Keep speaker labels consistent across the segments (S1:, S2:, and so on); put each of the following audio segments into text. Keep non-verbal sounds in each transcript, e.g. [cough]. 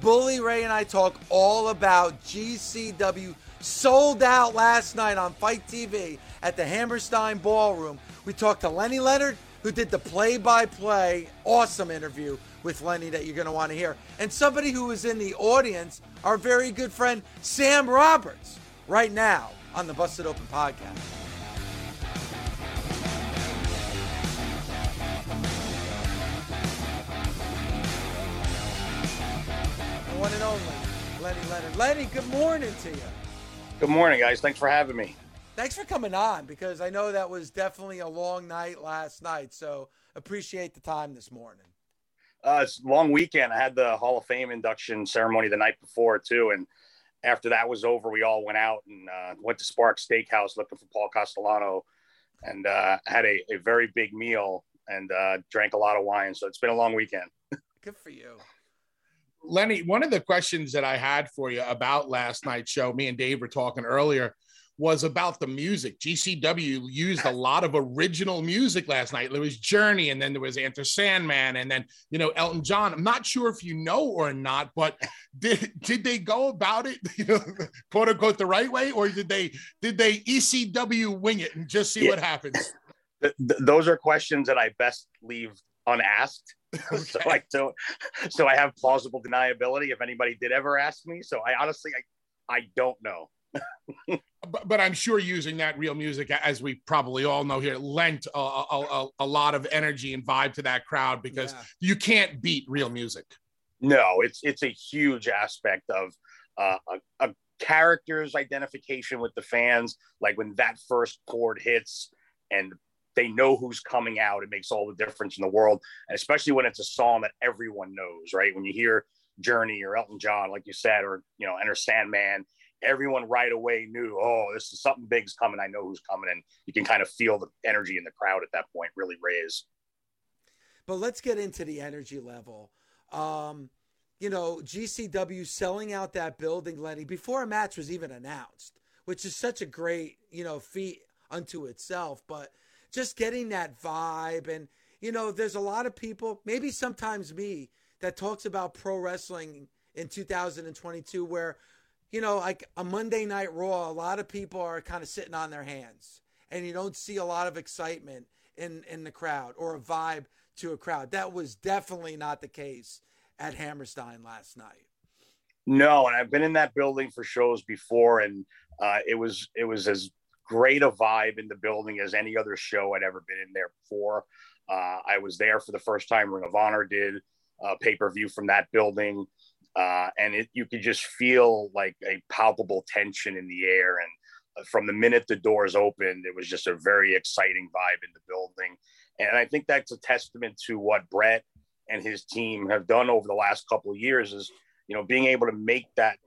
S1: Bully Ray and I talk all about GCW sold out last night on FITE TV at the Hammerstein Ballroom. We talked to Lenny Leonard, who did the play by play, awesome interview with Lenny that you're going to want to hear. And somebody who was in the audience, our very good friend Sam Roberts, right now on the Busted Open podcast. One and only Lenny Leonard. Lenny, good morning to you.
S2: Good morning, guys. Thanks for having me.
S1: Thanks for coming on because I know that was definitely a long night last night. So appreciate the time this morning.
S2: Uh, it's a long weekend. I had the Hall of Fame induction ceremony the night before too, and after that was over, we all went out and uh, went to Spark Steakhouse looking for Paul Castellano, and uh, had a, a very big meal and uh, drank a lot of wine. So it's been a long weekend.
S1: Good for you.
S3: Lenny, one of the questions that I had for you about last night's show, me and Dave were talking earlier, was about the music. GCW used a lot of original music last night. There was Journey, and then there was Enter Sandman, and then you know Elton John. I'm not sure if you know or not, but [laughs] did did they go about it, [laughs] you know, quote unquote, the right way, or did they did they ECW wing it and just see yeah. what happens?
S2: Th- th- those are questions that I best leave unasked. Okay. [laughs] so I don't. So I have plausible deniability if anybody did ever ask me. So I honestly, I, I don't know. [laughs]
S3: but, but, I'm sure using that real music, as we probably all know here, lent a, a, a lot of energy and vibe to that crowd because yeah. you can't beat real music.
S2: No, it's it's a huge aspect of uh, a, a character's identification with the fans. Like when that first chord hits and they know who's coming out. It makes all the difference in the world, and especially when it's a song that everyone knows, right? When you hear Journey or Elton John, like you said, or you know, Enter Sandman, everyone right away knew, oh, this is something big's coming. I know who's coming, and you can kind of feel the energy in the crowd at that point really raise.
S1: But let's get into the energy level. Um, you know, GCW selling out that building, Lenny, before a match was even announced, which is such a great, you know, feat unto itself. But just getting that vibe. And, you know, there's a lot of people, maybe sometimes me, that talks about pro wrestling in 2022 where, you know, like a Monday Night Raw, a lot of people are kind of sitting on their hands and you don't see a lot of excitement in, in the crowd or a vibe to a crowd. That was definitely not the case at Hammerstein last night.
S2: No, and I've been in that building for shows before, and uh, it was it was as great a vibe in the building as any other show I'd ever been in there before. Uh, I was there for the first time Ring of Honor did a pay per view from that building. Uh, and it, you could just feel like a palpable tension in the air. And from the minute the doors opened, it was just a very exciting vibe in the building. And I think that's a testament to what Brett and his team have done over the last couple of years is, you know, being able to make that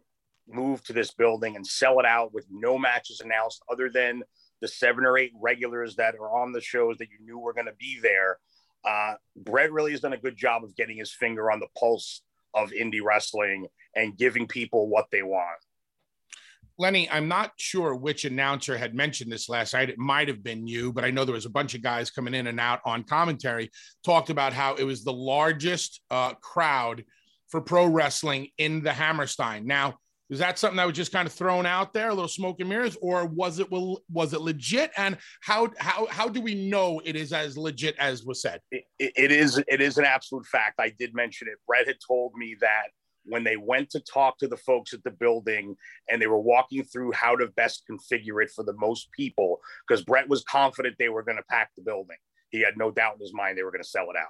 S2: move to this building and sell it out with no matches announced other than the seven or eight regulars that are on the shows that you knew were going to be there. Uh, Brett really has done a good job of getting his finger on the pulse of indie wrestling and giving people what they want.
S3: Lenny, I'm not sure which announcer had mentioned this last night. It might have been you, but I know there was a bunch of guys coming in and out on commentary talked about how it was the largest uh, crowd for pro wrestling in the Hammerstein. Now, is that something that was just kind of thrown out there, a little smoke and mirrors, or was it was it legit? And how how how do we know it is as legit as was said?
S2: it, it is it is an absolute fact. I did mention it. Brett had told me that when they went to talk to the folks at the building and they were walking through how to best configure it for the most people, because Brett was confident they were going to pack the building. He had no doubt in his mind they were going to sell it out.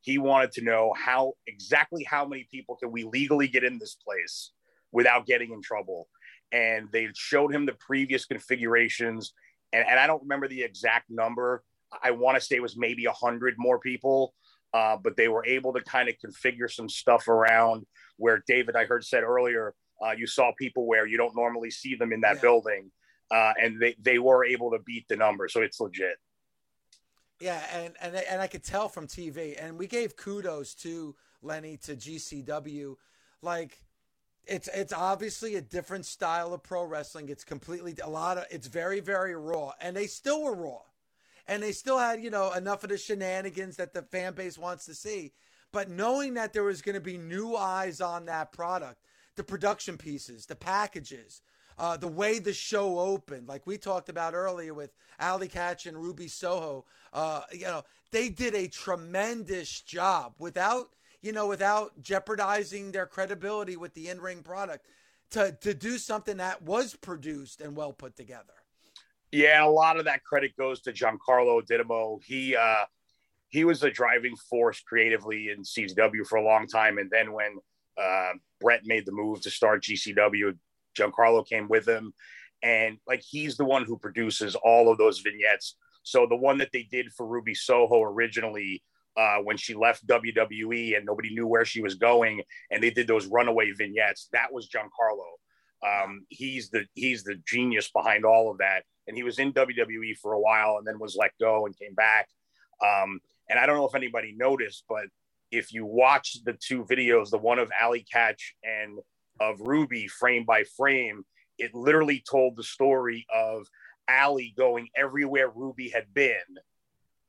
S2: He wanted to know how exactly how many people can we legally get in this place without getting in trouble. And they showed him the previous configurations. And, and I don't remember the exact number. I want to say it was maybe a hundred more people uh, but they were able to kind of configure some stuff around where David, I heard said earlier, uh, you saw people where you don't normally see them in that yeah. building, uh, and they, they were able to beat the number. So it's legit.
S1: Yeah, and, and and I could tell from TV, and we gave kudos to Lenny to GCW, like it's it's obviously a different style of pro wrestling. It's completely a lot of it's very very raw, and they still were raw and they still had, you know, enough of the shenanigans that the fan base wants to see. But knowing that there was going to be new eyes on that product, the production pieces, the packages, uh, the way the show opened, like we talked about earlier with Allie Katch and Ruby Soho, uh, you know, they did a tremendous job without, you know, without jeopardizing their credibility with the in-ring product to to do something that was produced and well put together.
S2: Yeah, a lot of that credit goes to Giancarlo Dittamo. He uh, he was a driving force creatively in CZW for a long time, and then when uh, Brett made the move to start GCW, Giancarlo came with him, and like he's the one who produces all of those vignettes. So the one that they did for Ruby Soho originally, uh, when she left WWE and nobody knew where she was going, and they did those runaway vignettes, that was Giancarlo. Um, he's the he's the genius behind all of that and he was in WWE for a while and then was let go and came back. Um, and I don't know if anybody noticed, but if you watch the two videos, the one of Allie Katch and of Ruby frame by frame, it literally told the story of Allie going everywhere Ruby had been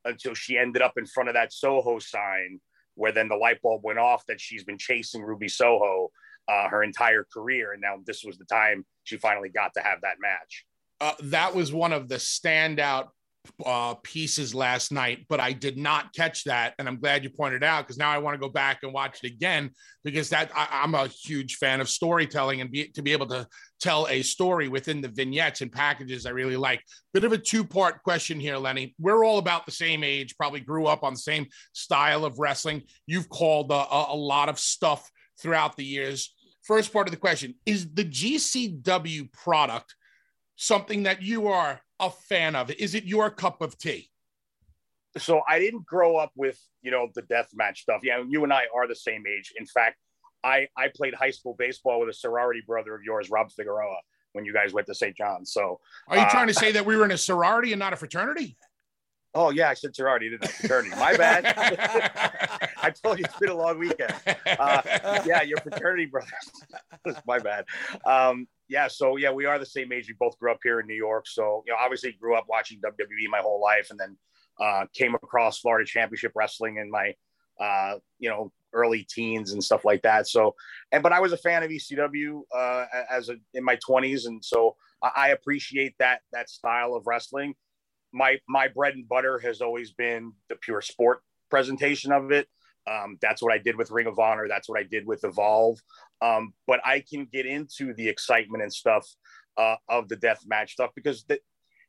S2: until she ended up in front of that Soho sign, where then the light bulb went off that she's been chasing Ruby Soho uh, her entire career. And now this was the time she finally got to have that match
S3: uh, that was one of the standout uh, pieces last night, but I did not catch that, and I'm glad you pointed out because now I want to go back and watch it again because that I, am a huge fan of storytelling and be, to be able to tell a story within the vignettes and packages I really like. Bit of a two part question here, Lenny. We're all about the same age, probably grew up on the same style of wrestling. You've called a, a lot of stuff throughout the years. First part of the question is the GCW product something that you are a fan of? Is it your cup of tea?
S2: So I didn't grow up with, you know, the death match stuff. Yeah, you and I are the same age. In fact, I, I played high school baseball with a sorority brother of yours, Rob Figueroa, when you guys went to St. John's. So
S3: are you uh, trying to say that we were in a sorority and not a fraternity?
S2: Oh yeah, I said sorority, didn't I? Fraternity. My bad. [laughs] [laughs] I told you it's been a long weekend. Uh, yeah, your fraternity brothers. [laughs] My bad. Um, yeah, so yeah, we are the same age. We both grew up here in New York. So, you know, obviously grew up watching WWE my whole life and then uh, came across Florida Championship Wrestling in my, uh, you know, early teens and stuff like that. So, and, but I was a fan of ECW uh, as a, in my 20s. And so I, I appreciate that, that style of wrestling. My, my bread and butter has always been the pure sport presentation of it. Um, that's what I did with Ring of Honor. That's what I did with Evolve. Um, but I can get into the excitement and stuff uh, of the death match stuff because the,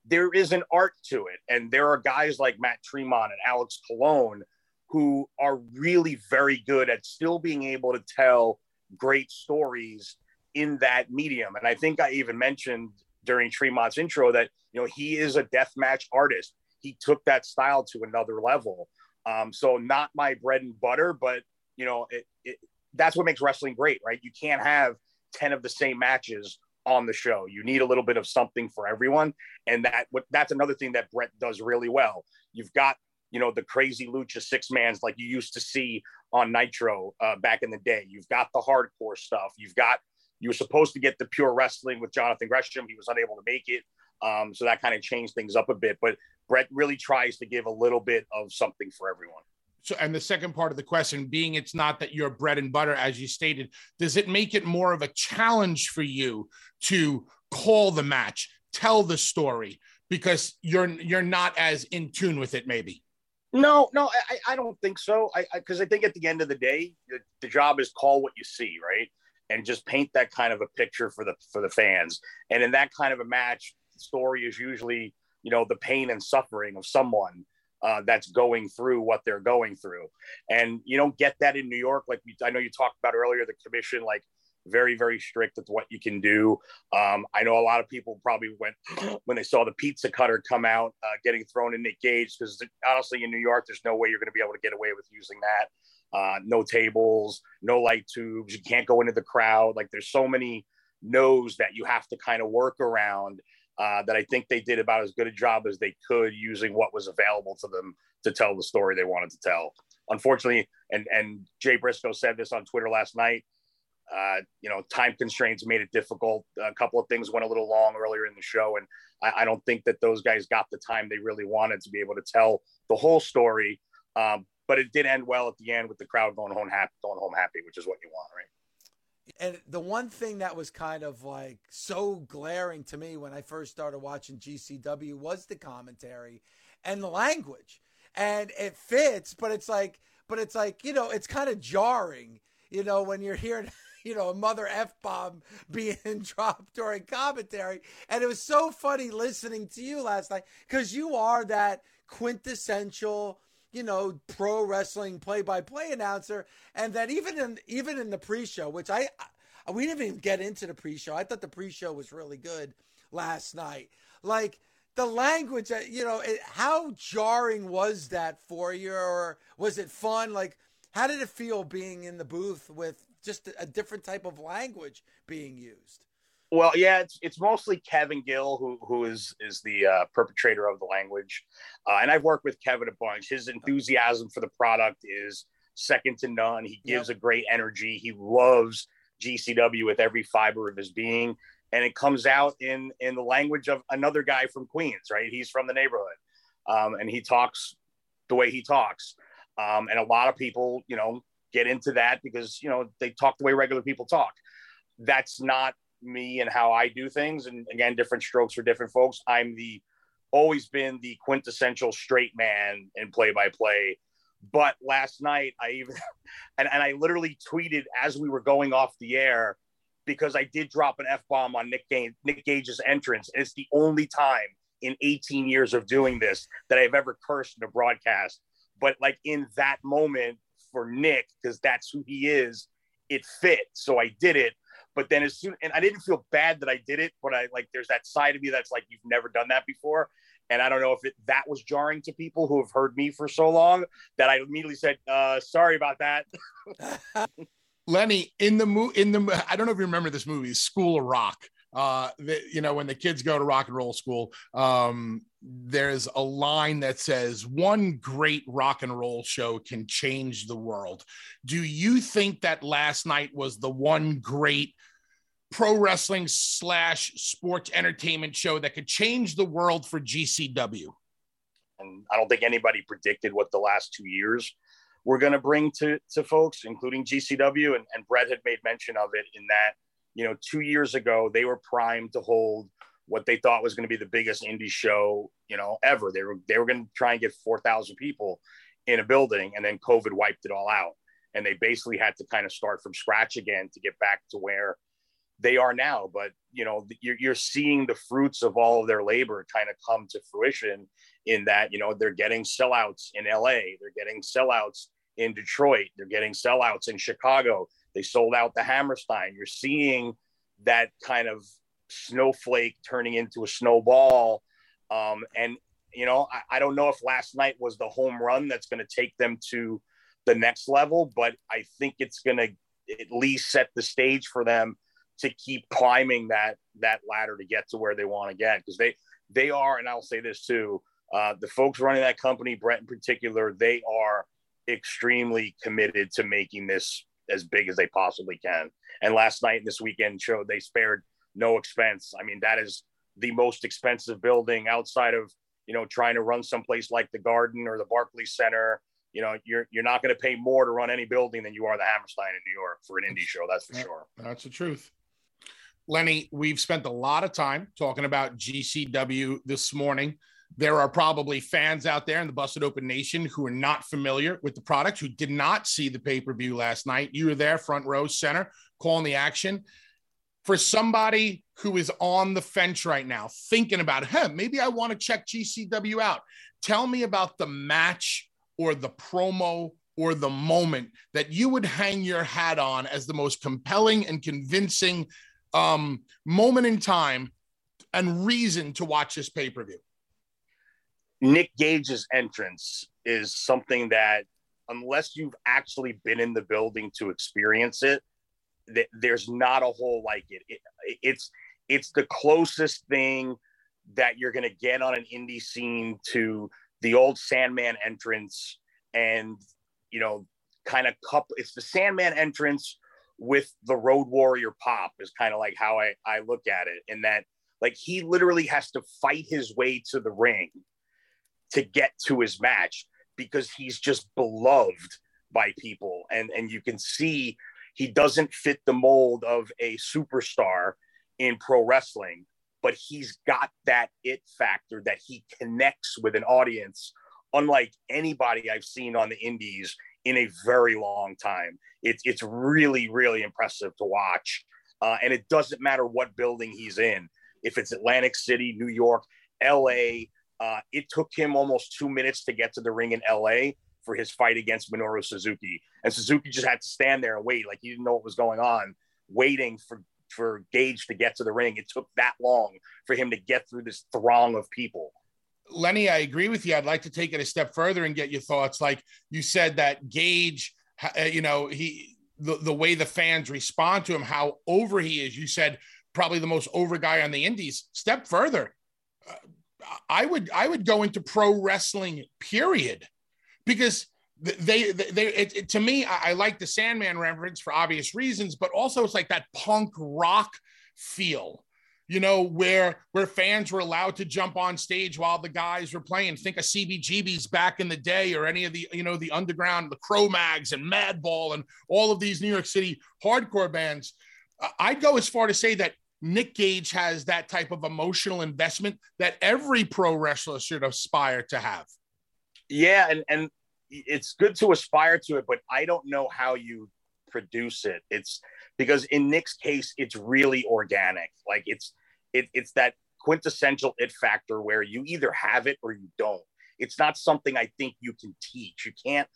S2: there is an art to it. And there are guys like Matt Tremont and Alex Colon who are really very good at still being able to tell great stories in that medium. And I think I even mentioned during Tremont's intro that, you know, he is a death match artist. He took that style to another level. Um, so not my bread and butter, but you know, it, it, that's what makes wrestling great, right? You can't have 10 of the same matches on the show. You need a little bit of something for everyone. And that that's another thing that Brett does really well. You've got, you know, the crazy lucha six mans like you used to see on Nitro uh, back in the day. You've got the hardcore stuff. You've got you were supposed to get the pure wrestling with Jonathan Gresham. He was unable to make it. Um, so that kind of changed things up a bit. But Brett really tries to give a little bit of something for everyone.
S3: So, and the second part of the question being it's not that you're bread and butter, as you stated, does it make it more of a challenge for you to call the match, tell the story, because you're you're not as in tune with it, maybe?
S2: No, no, I, I don't think so. I because I, I, think at the end of the day, the, the job is call what you see, right? And just paint that kind of a picture for the for the fans. And in that kind of a match, the story is usually you know the pain and suffering of someone uh, that's going through what they're going through. And you don't get that in new york like i know you talked about earlier the commission like very very strict with what you can do. Um, i know a lot of people probably went [clears throat] when they saw the pizza cutter come out uh, getting thrown in nick gage because honestly in new york there's no way you're going to be able to get away with using that. Uh, no tables no light tubes you can't go into the crowd. Like there's so many no's that you have to kind of work around uh, that I think they did about as good a job as they could using what was available to them to tell the story they wanted to tell. Unfortunately, and and Jay Briscoe said this on Twitter last night. Uh, you know, time constraints made it difficult. A couple of things went a little long earlier in the show, and I, I don't think that those guys got the time they really wanted to be able to tell the whole story. Um, but it did end well at the end with the crowd going home happy, going home happy, which is what you want, right?
S1: And the one thing that was kind of like so glaring to me when I first started watching GCW was the commentary and the language. And it fits, but it's like, but it's like, you know, it's kind of jarring, you know, when you're hearing, [laughs] you know, a mother F bomb [laughs] being [laughs] dropped during commentary. And it was so funny listening to you last night because you are that quintessential you know, pro wrestling play-by-play announcer, and that even in even in the pre-show, which I, I we didn't even get into the pre-show. I thought the pre-show was really good last night. Like the language, uh, you know, it, how jarring was that for you, or was it fun? Like, how did it feel being in the booth with just a different type of language being used?
S2: Well, yeah, it's it's mostly Kevin Gill who who is is the uh, perpetrator of the language, uh, and I've worked with Kevin a bunch. His enthusiasm for the product is second to none. He gives yep. a great energy. He loves GCW with every fiber of his being, and it comes out in in the language of another guy from Queens, right? He's from the neighborhood, um, and he talks the way he talks, um, and a lot of people, you know, get into that because you know they talk the way regular people talk. That's not me and how I do things. And again, different strokes for different folks. I'm the always been the quintessential straight man in play by play. But last night, I even, [laughs] and, and I literally tweeted as we were going off the air because I did drop an F bomb on Nick, Gage, Nick Gage's entrance. It's the only time in 18 years of doing this that I've ever cursed in a broadcast. But like in that moment for Nick, because that's who he is, it fit. So I did it. But then as soon and I didn't feel bad that I did it, but I like there's that side of me that's like you've never done that before. And I don't know if it, that was jarring to people who have heard me for so long that I immediately said, uh, "Sorry about that." [laughs]
S3: Lenny, in the movie, in the I don't know if you remember this movie, School of Rock. Uh, the, you know, when the kids go to rock and roll school, um, there's a line that says, "One great rock and roll show can change the world." Do you think that last night was the one great pro wrestling slash sports entertainment show that could change the world for GCW?
S2: And I don't think anybody predicted what the last two years were going to bring to to folks, including GCW. And, and Brett had made mention of it in that you know, two years ago, they were primed to hold what they thought was going to be the biggest indie show, you know, ever. They were they were going to try and get 4,000 people in a building, and then COVID wiped it all out. And they basically had to kind of start from scratch again to get back to where they are now. But you know, you're, you're seeing the fruits of all of their labor kind of come to fruition in that you know they're getting sellouts in LA, they're getting sellouts in Detroit, they're getting sellouts in Chicago they sold out the Hammerstein. You're seeing that kind of snowflake turning into a snowball. Um, and, you know, I, I don't know if last night was the home run that's going to take them to the next level, but I think it's going to at least set the stage for them to keep climbing that that ladder to get to where they want to get because they they are and i'll say this too uh, the folks running that company brett in particular they are extremely committed to making this as big as they possibly can. And last night and this weekend showed they spared no expense. I mean, that is the most expensive building outside of you know trying to run someplace like the Garden or the Barclays Center. You know, you're you're not going to pay more to run any building than you are the Hammerstein in New York for an indie show. That's for sure.
S3: That's the truth. Lenny, we've spent a lot of time talking about GCW this morning. There are probably fans out there in the Busted Open Nation who are not familiar with the product, who did not see the pay per view last night. You were there, front row center, calling the action. For somebody who is on the fence right now, thinking about, hey, maybe I want to check GCW out, tell me about the match or the promo or the moment that you would hang your hat on as the most compelling and convincing um, moment in time and reason to watch this pay per view?
S2: Nick Gage's entrance is something that, unless you've actually been in the building to experience it, th- there's not a whole like it. it. It's it's the closest thing that you're to get on an indie scene to the old Sandman entrance, and you know, kind of couple. It's the Sandman entrance with the Road Warrior pop is kind of like how I I look at it, in that like he literally has to fight his way to the ring to get to his match because he's just beloved by people and and you can see he doesn't fit the mold of a superstar in pro wrestling but he's got that it factor that he connects with an audience unlike anybody I've seen on the indies in a very long time. It's it's really really impressive to watch, uh, and it doesn't matter what building he's in. If it's Atlantic City, New York, L.A., uh, it took him almost two minutes to get to the ring in LA for his fight against Minoru Suzuki. And Suzuki just had to stand there and wait, like he didn't know what was going on, waiting for for Gage to get to the ring. It took that long for him to get through this throng of people.
S3: Lenny, I agree with you. I'd like to take it a step further and get your thoughts. Like you said that Gage, uh, you know, he the, the way the fans respond to him, how over he is. You said probably the most over guy on the indies. Step further. Uh, I would I would go into pro wrestling period because they they, they it, it, to me I, I, like the Sandman reference for obvious reasons, but also it's like that punk rock feel, you know, where where fans were allowed to jump on stage while the guys were playing. Think of CBGB's back in the day, or any of the you know the underground, the Cro-Mags and Madball, and all of these New York City hardcore bands. I'd go as far to say that Nick Gage has that type of emotional investment that every pro wrestler should aspire to have.
S2: Yeah, and and it's good to aspire to it, but I don't know how you produce it. It's because in Nick's case, it's really organic. Like it's it, it's that quintessential it factor where you either have it or you don't. It's not something I think you can teach. You can't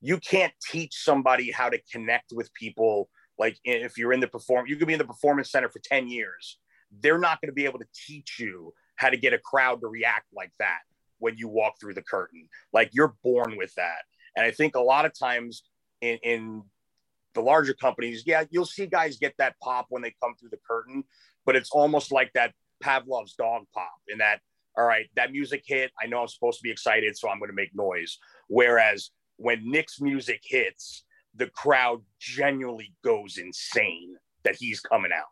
S2: you can't teach somebody how to connect with people like if you're in the perform, you could be in the performance center for 10 years. They're not going to be able to teach you how to get a crowd to react like that when you walk through the curtain. Like you're born with that. And I think a lot of times in, in the larger companies, yeah, you'll see guys get that pop when they come through the curtain, but it's almost like that Pavlov's dog pop in that, all right, that music hit. I know I'm supposed to be excited, so I'm going to make noise. Whereas when Nick's music hits, the crowd genuinely goes insane that he's coming out.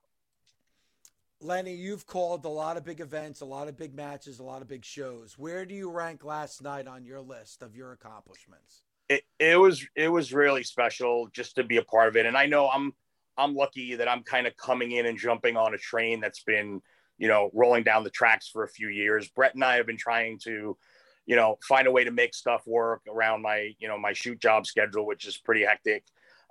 S1: Lenny, you've called a lot of big events, a lot of big matches, a lot of big shows. Where do you rank last night on your list of your accomplishments?
S2: It, it was it was really special just to be a part of it, and I know I'm I'm lucky that I'm kind of coming in and jumping on a train that's been you know rolling down the tracks for a few years. Brett and I have been trying to you know, find a way to make stuff work around my, you know, my shoot job schedule, which is pretty hectic,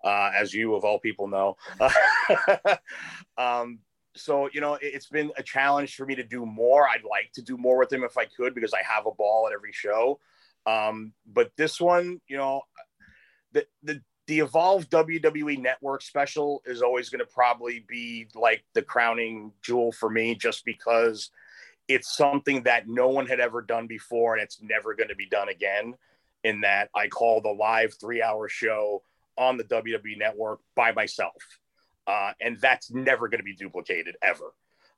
S2: uh, as you of all people know. [laughs] um, so, you know, it, it's been a challenge for me to do more. I'd like to do more with him if I could, because I have a ball at every show. Um, but this one, you know, the, the, the Evolve WWE Network special is always going to probably be like the crowning jewel for me, just because it's something that no one had ever done before and it's never going to be done again in that I call the live three hour show on the WWE network by myself. Uh, and that's never going to be duplicated ever.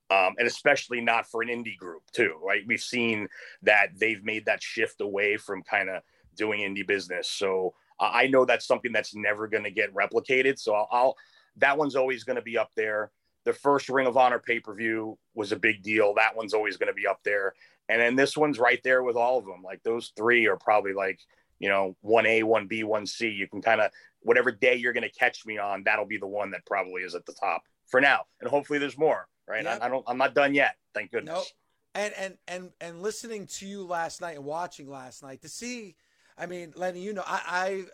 S2: Um, and especially not for an indie group too, right? We've seen that they've made that shift away from kind of doing indie business. So I know that's something that's never going to get replicated. So I'll, I'll that one's always going to be up there. The first Ring of Honor pay per view was a big deal. That one's always going to be up there. And then this one's right there with all of them. Like those three are probably like, you know, 1A, 1B, 1C. You can kind of, whatever day you're going to catch me on, that'll be the one that probably is at the top for now. And hopefully there's more, right? Yep. I, I, don't, I'm not done yet. Thank goodness. Nope.
S1: And, and, and, and listening to you last night and watching last night to see, I mean, Lenny, you know, I,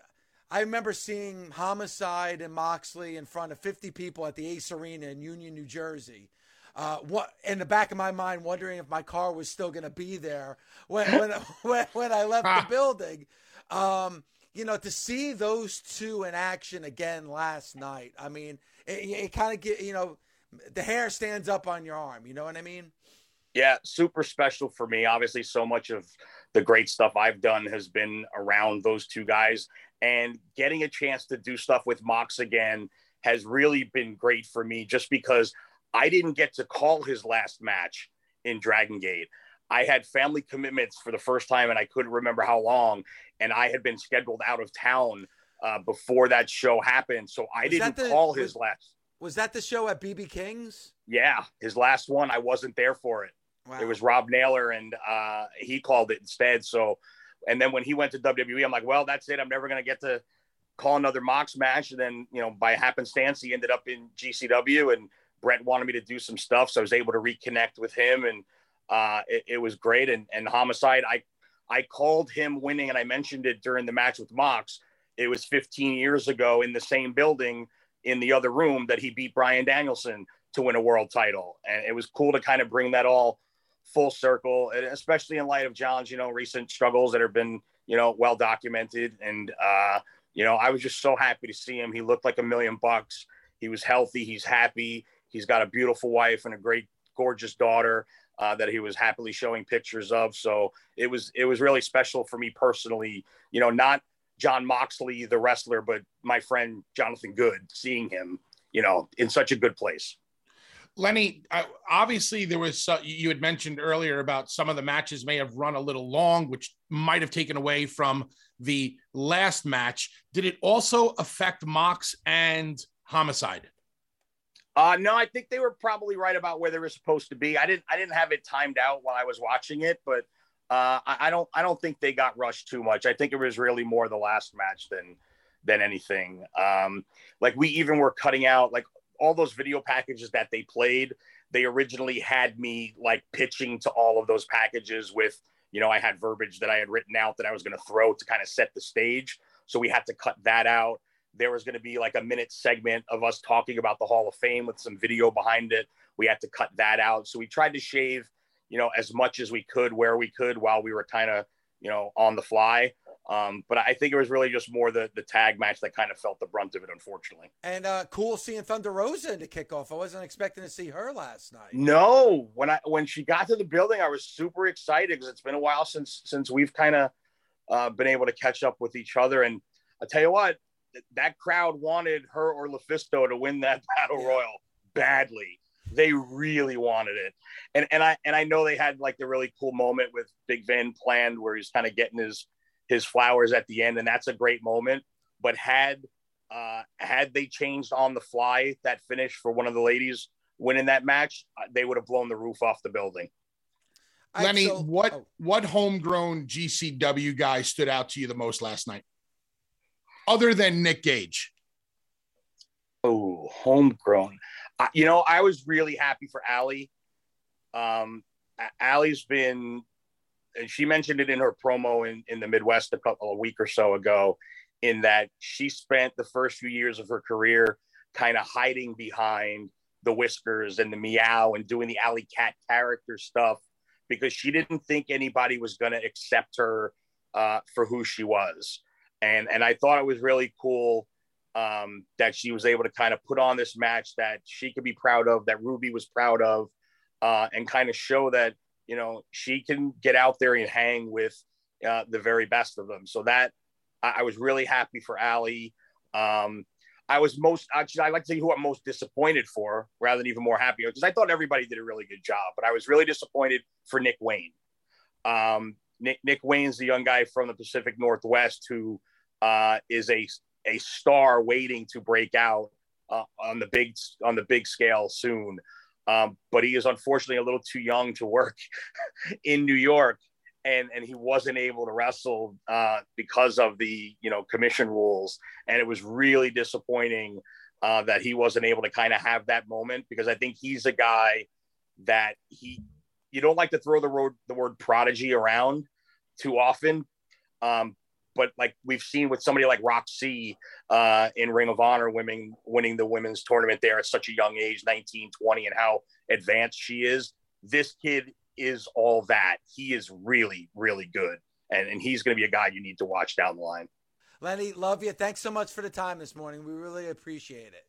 S1: I, I remember seeing Homicide and Moxley in front of 50 people at the Ace Arena in Union, New Jersey uh, what in the back of my mind, wondering if my car was still going to be there when when, [laughs] when, when I left the [laughs] building. Um, you know, to see those two in action again last night. I mean, it, it kind of get you know, the hair stands up on your arm. You know what I mean?
S2: Yeah, super special for me. Obviously, so much of the great stuff I've done has been around those two guys, and getting a chance to do stuff with Mox again has really been great for me. Just because I didn't get to call his last match in Dragon Gate. I had family commitments for the first time and I couldn't remember how long. And I had been scheduled out of town uh, before that show happened. So I was didn't the, call his
S1: was,
S2: last.
S1: Was that the show at BB King's?
S2: Yeah, his last one. I wasn't there for it. Wow. It was Rob Naylor and uh, he called it instead. So, and then when he went to WWE, I'm like, well, that's it. I'm never going to get to call another Mox match. And then, you know, by happenstance, he ended up in GCW and Brett wanted me to do some stuff, so I was able to reconnect with him, and uh, it, it, was great. And, and homicide, I I called him winning, and I mentioned it during the match with Mox. It was 15 years ago in the same building in the other room that he beat Bryan Danielson to win a world title, and it was cool to kind of bring that all full circle, especially in light of Jon's you know recent struggles that have been you know well documented, and uh, you know I was just so happy to see him. He looked like a million bucks. He was healthy. He's happy He's got a beautiful wife and a great, gorgeous daughter uh, that he was happily showing pictures of. So it was it was really special for me personally. You know, not Jon Moxley, the wrestler, but my friend Jonathan Good, seeing him, you know, in such a good place.
S3: Lenny, obviously there was uh, you had mentioned earlier about some of the matches may have run a little long, which might have taken away from the last match. Did it also affect Mox and Homicide?
S2: Uh, no, I think they were probably right about where they were supposed to be. I didn't I didn't have it timed out while I was watching it, but uh, I, I, don't I don't think they got rushed too much. I think it was really more the last match than than anything. Um, like we even were cutting out like all those video packages that they played. They originally had me like pitching to all of those packages with you know I had verbiage that I had written out that I was going to throw to kind of set the stage. So we had to cut that out there was going to be like a minute segment of us talking about the Hall of Fame with some video behind it. We had to cut that out. So we tried to shave, you know, as much as we could where we could while we were kind of, you know, on the fly. Um, but I think it was really just more the the tag match that kind of felt the brunt of it, unfortunately.
S1: And uh, cool seeing Thunder Rosa to kick off. I wasn't expecting to see her last night.
S2: No, when I when she got to the building, I was super excited because it's been a while since since we've kind of uh, been able to catch up with each other. And I tell you what, that crowd wanted her or LuFisto to win that [laughs] battle royal badly. They really wanted it, and and I and I know they had like the really cool moment with Big Vin planned where he's kind of getting his his flowers at the end, and that's a great moment. But had uh, had they changed on the fly that finish for one of the ladies winning that match, uh, they would have blown the roof off the building.
S3: Lenny, so, what oh. what homegrown GCW guy stood out to you the most last night? Other than Nick Gage?
S2: Oh, homegrown. Uh, you know, I was really happy for Allie. Um, Allie's been, and she mentioned it in her promo in, in the Midwest a couple a week or so ago, in that she spent the first few years of her career kind of hiding behind the whiskers and the meow and doing the Allie Kat character stuff because she didn't think anybody was going to accept her uh, for who she was and and I thought it was really cool um, that she was able to kind of put on this match that she could be proud of, that Ruby was proud of, uh, and kind of show that you know she can get out there and hang with uh, the very best of them. So that I, I was really happy for Allie. Um, I was most actually I like to say who I'm most disappointed for rather than even more happy because I thought everybody did a really good job, but I was really disappointed for Nick Wayne. Um, Nick Nick Wayne's the young guy from the Pacific Northwest who uh, is a a star waiting to break out uh, on the big on the big scale soon. Um, but he is unfortunately a little too young to work [laughs] in New York, and and he wasn't able to wrestle uh, because of the you know commission rules, and it was really disappointing uh, that he wasn't able to kind of have that moment because I think he's a guy that he you don't like to throw the word the word prodigy around too often. Um, but like we've seen with somebody like Rok-C uh, in Ring of Honor winning winning the women's tournament there at such a young age, 19, 20, and how advanced she is. This kid is all that. He is really, really good. And, and he's going to be a guy you need to watch down the line.
S4: Lenny, love you. Thanks so much for the time this morning. We really appreciate it.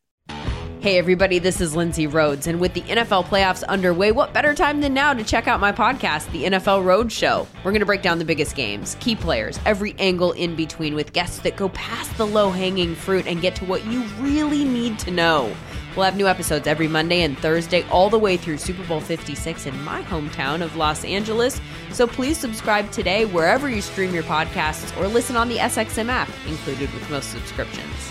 S5: Hey, everybody, this is Lindsay Rhodes. And with the NFL playoffs underway, what better time than now to check out my podcast, The NFL Road Show? We're going to break down the biggest games, key players, every angle in between with guests that go past the low hanging fruit and get to what you really need to know. We'll have new episodes every Monday and Thursday, all the way through Super Bowl 56 in my hometown of Los Angeles. So please subscribe today wherever you stream your podcasts or listen on the SXM app, included with most subscriptions.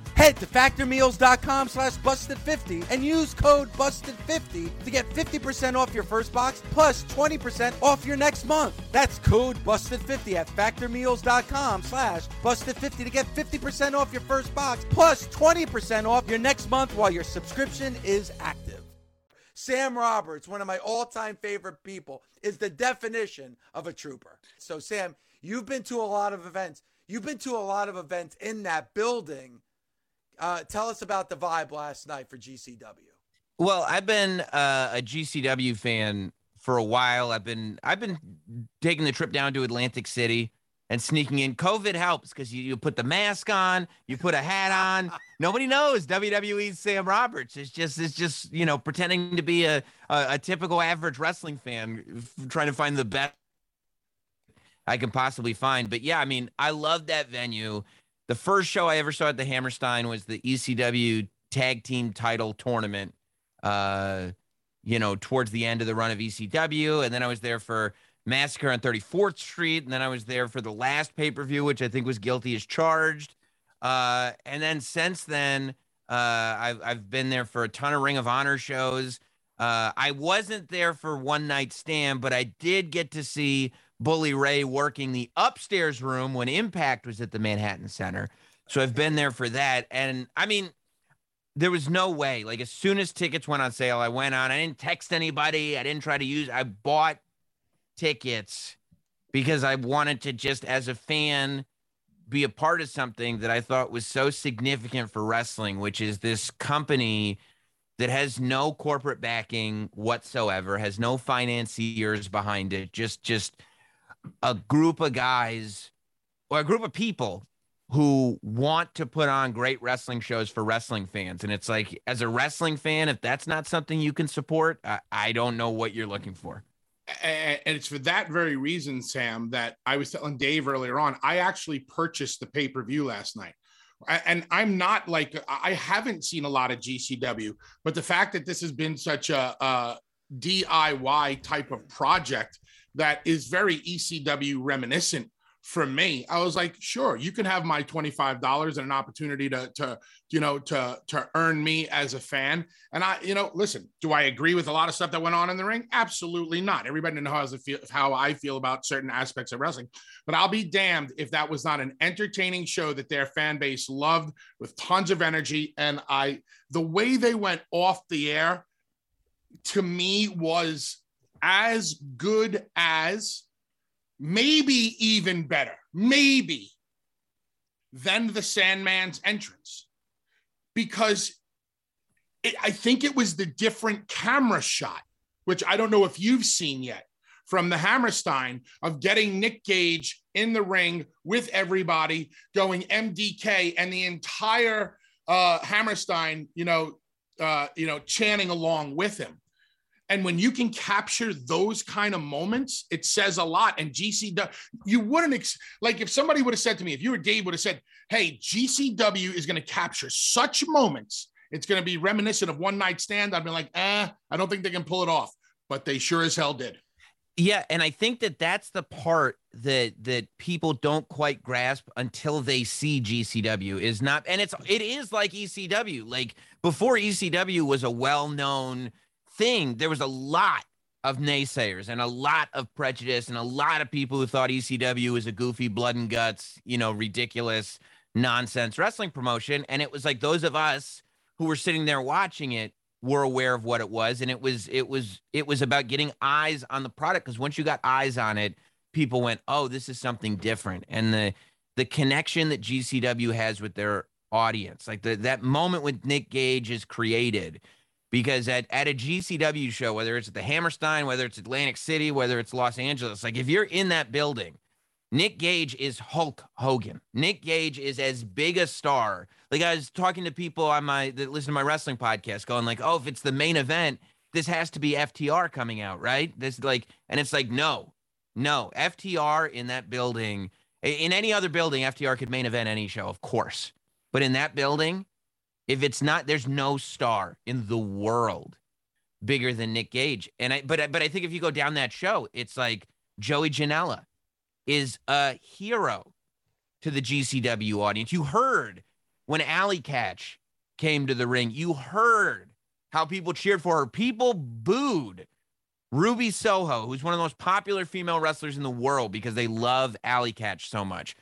S4: Head to factormeals.com slash busted50 and use code busted50 to get 50% off your first box plus 20% off your next month. That's code busted50 at factormeals.com slash busted50 to get 50% off your first box plus 20% off your next month while your subscription is active. Sam Roberts, one of my all-time favorite people, is the definition of a trooper. So Sam, you've been to a lot of events. You've been to a lot of events in that building uh, tell us about the vibe last night for GCW.
S6: Well, I've been uh, a GCW fan for a while. I've been I've been taking the trip down to Atlantic City and sneaking in. COVID helps because you, you put the mask on, you put a hat on. [laughs] Nobody knows WWE's Sam Roberts. It's just it's just you know pretending to be a a, a typical average wrestling fan, trying to find the best I can possibly find. But yeah, I mean, I love that venue. The first show I ever saw at the Hammerstein was the ECW Tag Team Title Tournament. Uh, you know, towards the end of the run of ECW, and then I was there for Massacre on 34th Street, and then I was there for the last pay per view, which I think was Guilty as Charged. Uh, and then since then, uh, I've I've been there for a ton of Ring of Honor shows. Uh, I wasn't there for one night stand, but I did get to see Bully Ray working the upstairs room when Impact was at the Manhattan Center. So I've been there for that. And I mean, there was no way. Like as soon as tickets went on sale, I went on. I didn't text anybody. I didn't try to use. I bought tickets because I wanted to just as a fan be a part of something that I thought was so significant for wrestling, which is this company that has no corporate backing whatsoever, has no financiers behind it, just just a group of guys or a group of people who want to put on great wrestling shows for wrestling fans. And it's like, as a wrestling fan, if that's not something you can support, I, I don't know what you're looking for
S3: and it's for that very reason, Sam, that I was telling Dave earlier on. I actually purchased the pay per view last night. And I'm not like, I haven't seen a lot of GCW, but the fact that this has been such a, a DIY type of project that is very ECW reminiscent for me. I was like, sure, you can have my $25 and an opportunity to, to, you know, to, to earn me as a fan. And I, you know, listen, do I agree with a lot of stuff that went on in the ring? Absolutely not. Everybody knows how I feel about certain aspects of wrestling, but I'll be damned if that was not an entertaining show that their fan base loved with tons of energy. And I, the way they went off the air to me was as good as maybe even better, maybe than the Sandman's entrance because it, I think it was the different camera shot, which I don't know if you've seen yet from the Hammerstein of getting Nick Gage in the ring with everybody going MDK and the entire uh, Hammerstein, you know, uh, you know, chanting along with him. And when you can capture those kind of moments, it says a lot. And GCW, you wouldn't ex- like if somebody would have said to me, if you were Dave, would have said, "Hey, GCW is going to capture such moments. It's going to be reminiscent of one night stand." I'd be like, "Eh, I don't think they can pull it off," but they sure as hell did.
S6: Yeah, and I think that that's the part that that people don't quite grasp until they see GCW is not, and it's it is like ECW. Like before ECW was a well known thing, there was a lot of naysayers and a lot of prejudice and a lot of people who thought ECW was a goofy blood and guts, you know, ridiculous nonsense wrestling promotion. And it was like those of us who were sitting there watching it were aware of what it was. And it was, it was, it was about getting eyes on the product. Cause once you got eyes on it, people went, Oh, this is something different. And the, the connection that GCW has with their audience, like the, that moment when Nick Gage is created, because at, at a GCW show, whether it's at the Hammerstein, whether it's Atlantic City, whether it's Los Angeles, like if you're in that building, Nick Gage is Hulk Hogan. Nick Gage is as big a star. Like I was talking to people on my that listen to my wrestling podcast, going like, "Oh, if it's the main event, this has to be FTR coming out, right?" This like, and it's like, no, no, FTR in that building. In any other building, FTR could main event any show, of course, but in that building, if it's not, there's no star in the world bigger than Nick Gage. And I, but but I think if you go down that show, it's like Joey Janela is a hero to the GCW audience. You heard when Allie Katch came to the ring. You heard how people cheered for her. People booed Ruby Soho, who's one of the most popular female wrestlers in the world because they love Allie Katch so much.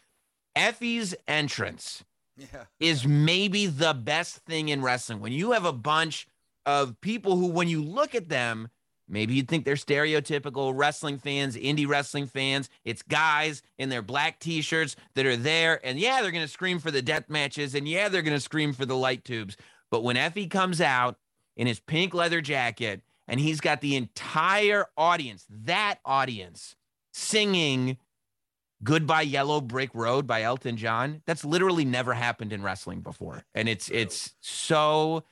S6: Effy's entrance yeah. is maybe the best thing in wrestling. When you have a bunch of people who, when you look at them, maybe you'd think they're stereotypical wrestling fans, indie wrestling fans. It's guys in their black t shirts that are there. And yeah, they're going to scream for the death matches. And yeah, they're going to scream for the light tubes. But when Effy comes out in his pink leather jacket and he's got the entire audience, that audience, singing Goodbye Yellow Brick Road by Elton John. That's literally never happened in wrestling before. And it's it's so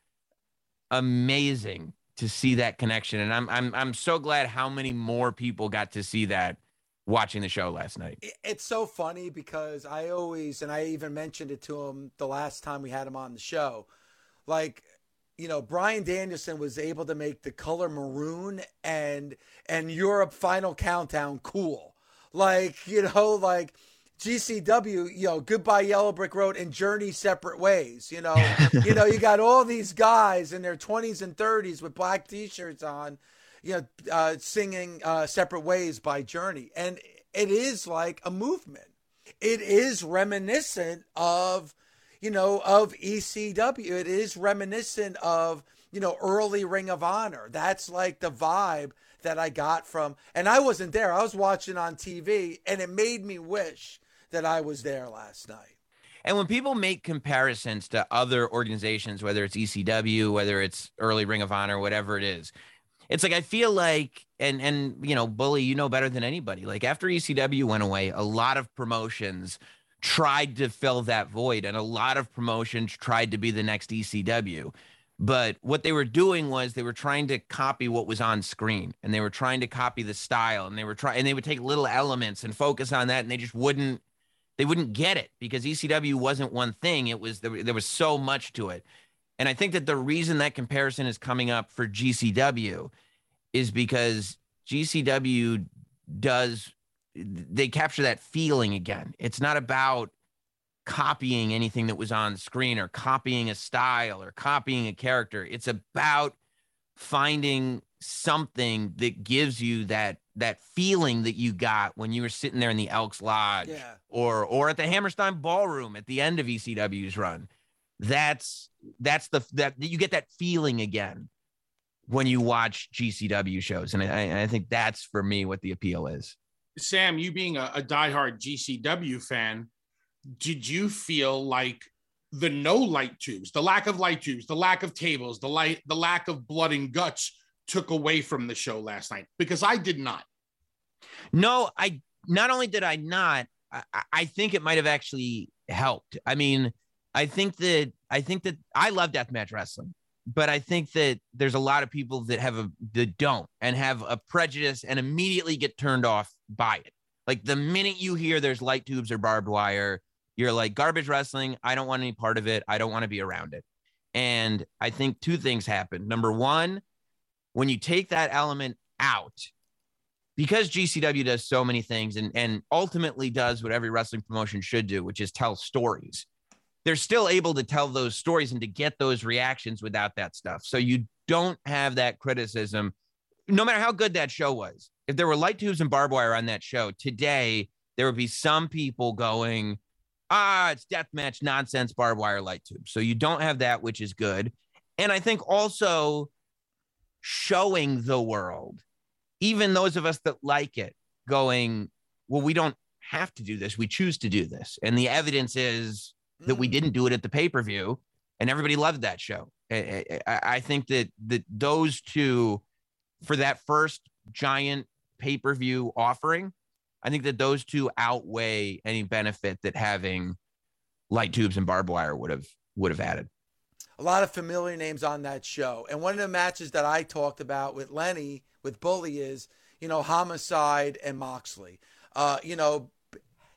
S6: amazing to see that connection. And I'm I'm I'm so glad how many more people got to see that watching the show last night.
S1: It's so funny because I always and I even mentioned it to him the last time we had him on the show. Like you know, Bryan Danielson was able to make the color maroon and and Europe final countdown cool like you know like GCW, you know, goodbye Yellow Brick Road and Journey separate ways. You know, [laughs] you know, you got all these guys in their twenties and thirties with black T-shirts on, you know, uh, singing uh, "Separate Ways" by Journey, and it is like a movement. It is reminiscent of, you know, of ECW. It is reminiscent of, you know, early Ring of Honor. That's like the vibe that I got from, and I wasn't there. I was watching on TV, and it made me wish that I was there last night.
S6: And when people make comparisons to other organizations, whether it's ECW, whether it's early Ring of Honor, whatever it is, it's like I feel like, and and you know, Bully, you know better than anybody. Like after ECW went away, a lot of promotions tried to fill that void, and a lot of promotions tried to be the next ECW. But what they were doing was they were trying to copy what was on screen, and they were trying to copy the style, and they were trying, and they would take little elements and focus on that, and they just wouldn't they wouldn't get it because ECW wasn't one thing. It was there, there was so much to it. And I think that the reason that comparison is coming up for GCW is because GCW does they capture that feeling again. It's not about copying anything that was on screen or copying a style or copying a character. It's about finding something that gives you that that feeling that you got when you were sitting there in the Elks Lodge
S1: Yeah.
S6: or or at the Hammerstein Ballroom at the end of ECW's run. That's that's the that you get that feeling again when you watch GCW shows, and I, I think that's for me what the appeal is.
S3: Sam, you being a, a diehard GCW fan, did you feel like the no light tubes, the lack of light tubes, the lack of tables, the light, the lack of blood and guts took away from the show last night? Because I did not.
S6: No, I not only did I not, I, I think it might have actually helped. I mean, I think that I think that I love deathmatch wrestling, but I think that there's a lot of people that have a that don't and have a prejudice and immediately get turned off by it. Like the minute you hear there's light tubes or barbed wire, you're like garbage wrestling. I don't want any part of it. I don't want to be around it. And I think two things happen. Number one, when you take that element out, because GCW does so many things and, and ultimately does what every wrestling promotion should do, which is tell stories, they're still able to tell those stories and to get those reactions without that stuff. So you don't have that criticism, no matter how good that show was. If there were light tubes and barbed wire on that show today, there would be some people going, ah, it's deathmatch nonsense, barbed wire light tubes. So you don't have that, which is good. And I think also showing the world, even those of us that like it, going, well, we don't have to do this. We choose to do this. And the evidence is that we
S1: Mm.
S6: didn't do it at the pay per view. And everybody loved that show. I, I, I think that, that those two, for that first giant pay per view offering, I think that those two outweigh any benefit that having light tubes and barbed wire would have would have added.
S1: a lot of familiar names on that show. And one of the matches that I talked about with Lenny, with Bully, is, you know, Homicide and Moxley. Uh, you know,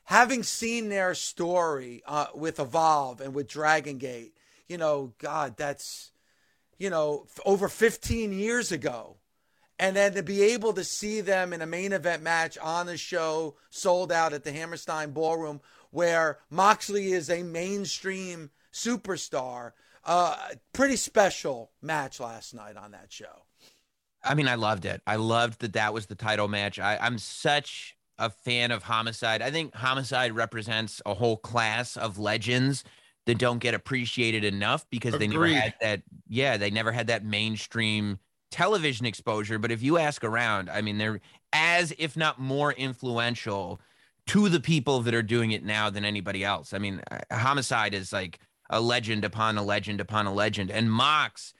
S1: having seen their story uh, with Evolve and with Dragon Gate, you know, God, that's, you know, over 15 years ago. And then to be able to see them in a main event match on the show, sold out at the Hammerstein Ballroom, where Moxley is a mainstream superstar. Uh, pretty special match last night on that show.
S6: I mean, I loved it. I loved that that was the title match. I, I'm such a fan of Homicide. I think Homicide represents a whole class of legends that don't get appreciated enough because they never had that. Yeah, they never had that mainstream television exposure. But if you ask around, I mean, they're as if not more influential to the people that are doing it now than anybody else. I mean, uh, Homicide is like a legend upon a legend upon a legend, and Mox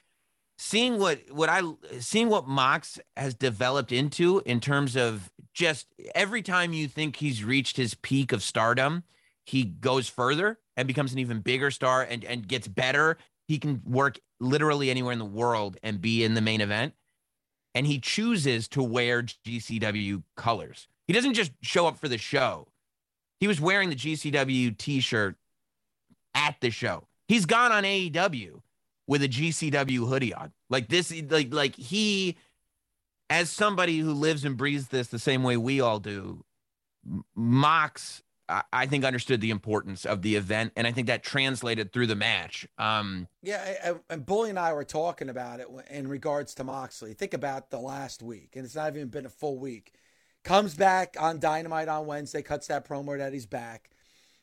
S6: seeing what what I seeing what Mox has developed into in terms of just every time you think he's reached his peak of stardom, he goes further and becomes an even bigger star and and gets better. He can work literally anywhere in the world and be in the main event. And he chooses to wear GCW colors. He doesn't just show up for the show. He was wearing the GCW t-shirt at the show. He's gone on AEW with a GCW hoodie on. Like this, like like he, as somebody who lives and breathes this the same way we all do, M- Mox, I, think understood the importance of the event, and I think that translated through the match. Um,
S1: Yeah, I- I- and Bully and I were talking about it in regards to Moxley. Think about the last week, and it's not even been a full week. Comes back on Dynamite on Wednesday, cuts that promo that he's back.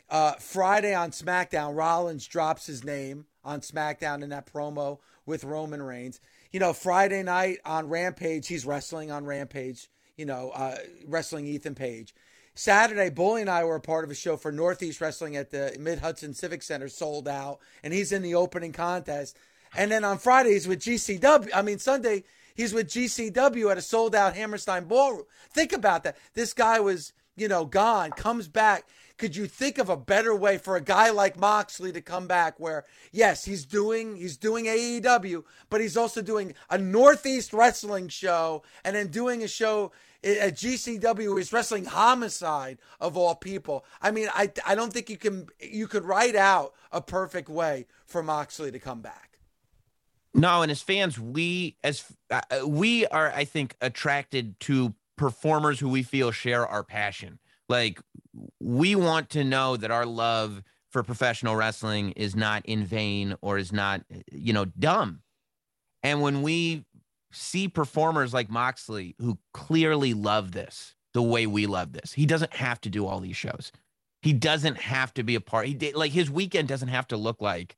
S1: Uh, Friday on SmackDown, Rollins drops his name on SmackDown in that promo with Roman Reigns. You know, Friday night on Rampage, he's wrestling on Rampage. You know, uh, wrestling Ethan Page. Saturday, Bully and I were a part of a show for Northeast Wrestling at the Mid Hudson Civic Center, sold out, and he's in the opening contest. And then on Friday, he's with GCW. I mean, Sunday, he's with GCW at a sold out Hammerstein Ballroom. Think about that. This guy was, you know, gone, comes back. Could you think of a better way for a guy like Moxley to come back where yes, he's doing he's doing AEW, but he's also doing a Northeast wrestling show and then doing a show at GCW is wrestling homicide of all people. I mean, I I don't think you can you could write out a perfect way for Moxley to come back.
S6: No, and as fans, we as uh, we are, I think, attracted to performers who we feel share our passion. Like we want to know that our love for professional wrestling is not in vain or is not, you know, dumb. And when we see performers like Moxley who clearly love this the way we love this. He doesn't have to do all these shows. He doesn't have to be a part. He did like his weekend doesn't have to look like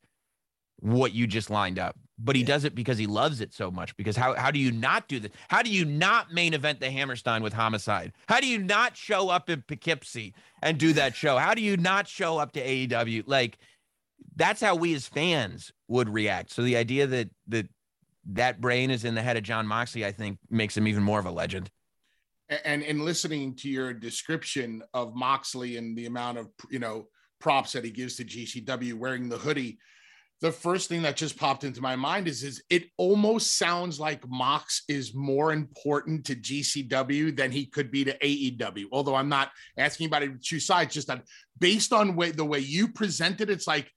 S6: what you just lined up. But he yeah. does it because he loves it so much. Because how how do you not do this? How do you not main event the Hammerstein with Homicide? How do you not show up in Poughkeepsie and do that show? How do you not show up to AEW? Like that's how we as fans would react. So the idea that that that brain is in the head of Jon Moxley, I think makes him even more of a legend.
S3: And in listening to your description of Moxley and the amount of you know props that he gives to GCW wearing the hoodie, the first thing that just popped into my mind is is it almost sounds like Mox is more important to GCW than he could be to AEW. Although I'm not asking anybody to choose sides, just that based on way, the way you presented, it's like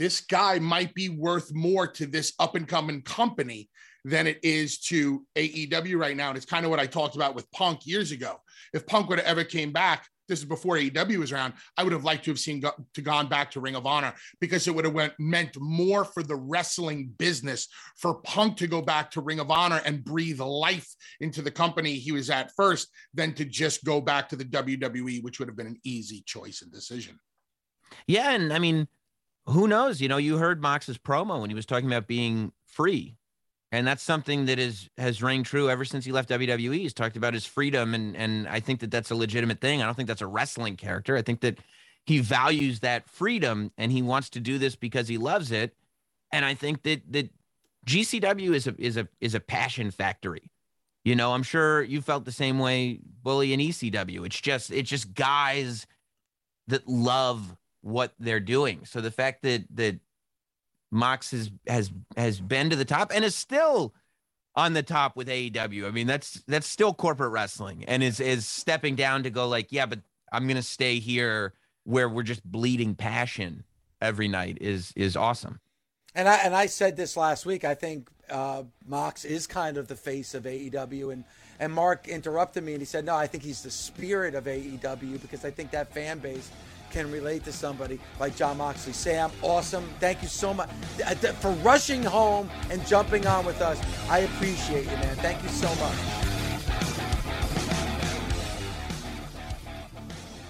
S3: this guy might be worth more to this up and coming company than it is to AEW right now. And it's kind of what I talked about with Punk years ago. If Punk would have ever came back, this is before AEW was around, I would have liked to have seen go, to gone back to Ring of Honor because it would have went, meant more for the wrestling business for Punk to go back to Ring of Honor and breathe life into the company he was at first than to just go back to the WWE, which would have been an easy choice and decision.
S6: Yeah, and I mean, who knows? You know, you heard Mox's promo when he was talking about being free. And that's something that is has rang true ever since he left WWE. He's talked about his freedom, and and I think that that's a legitimate thing. I don't think that's a wrestling character. I think that he values that freedom, and he wants to do this because he loves it. And I think that that GCW is a is a is a passion factory. You know, I'm sure you felt the same way, Bully and ECW. It's just it's just guys that love what they're doing. So the fact that that Mox has has has been to the top and is still on the top with AEW. I mean, that's that's still corporate wrestling and is is stepping down to go like, yeah, but I'm gonna stay here where we're just bleeding passion every night is is awesome.
S1: And I and I said this last week. I think uh, Mox is kind of the face of AEW, and and Mark interrupted me and he said, no, I think he's the spirit of AEW because I think that fan base can relate to somebody like Jon Moxley. Sam, awesome. Thank you so much uh, for rushing home and jumping on with us. I appreciate you, man. Thank you so much.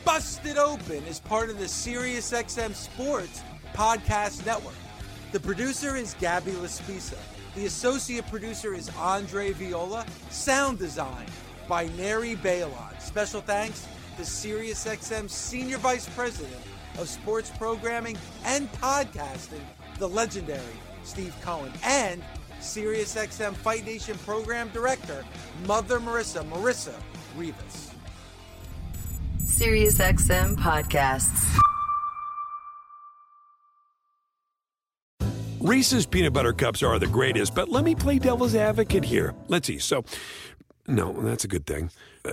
S1: Busted Open is part of the SiriusXM Sports Podcast Network. The producer is Gabby Laspisa. The associate producer is Andre Viola. Sound design by Neri Balon. Special thanks the SiriusXM Senior Vice President of Sports Programming and Podcasting, the legendary Steve Cohen, and SiriusXM Fight Nation Program Director, Mother Marissa, Marissa Rivas.
S7: SiriusXM Podcasts.
S8: Reese's peanut butter cups are the greatest, but let me play devil's advocate here. Let's see. So, no, that's a good thing. Uh,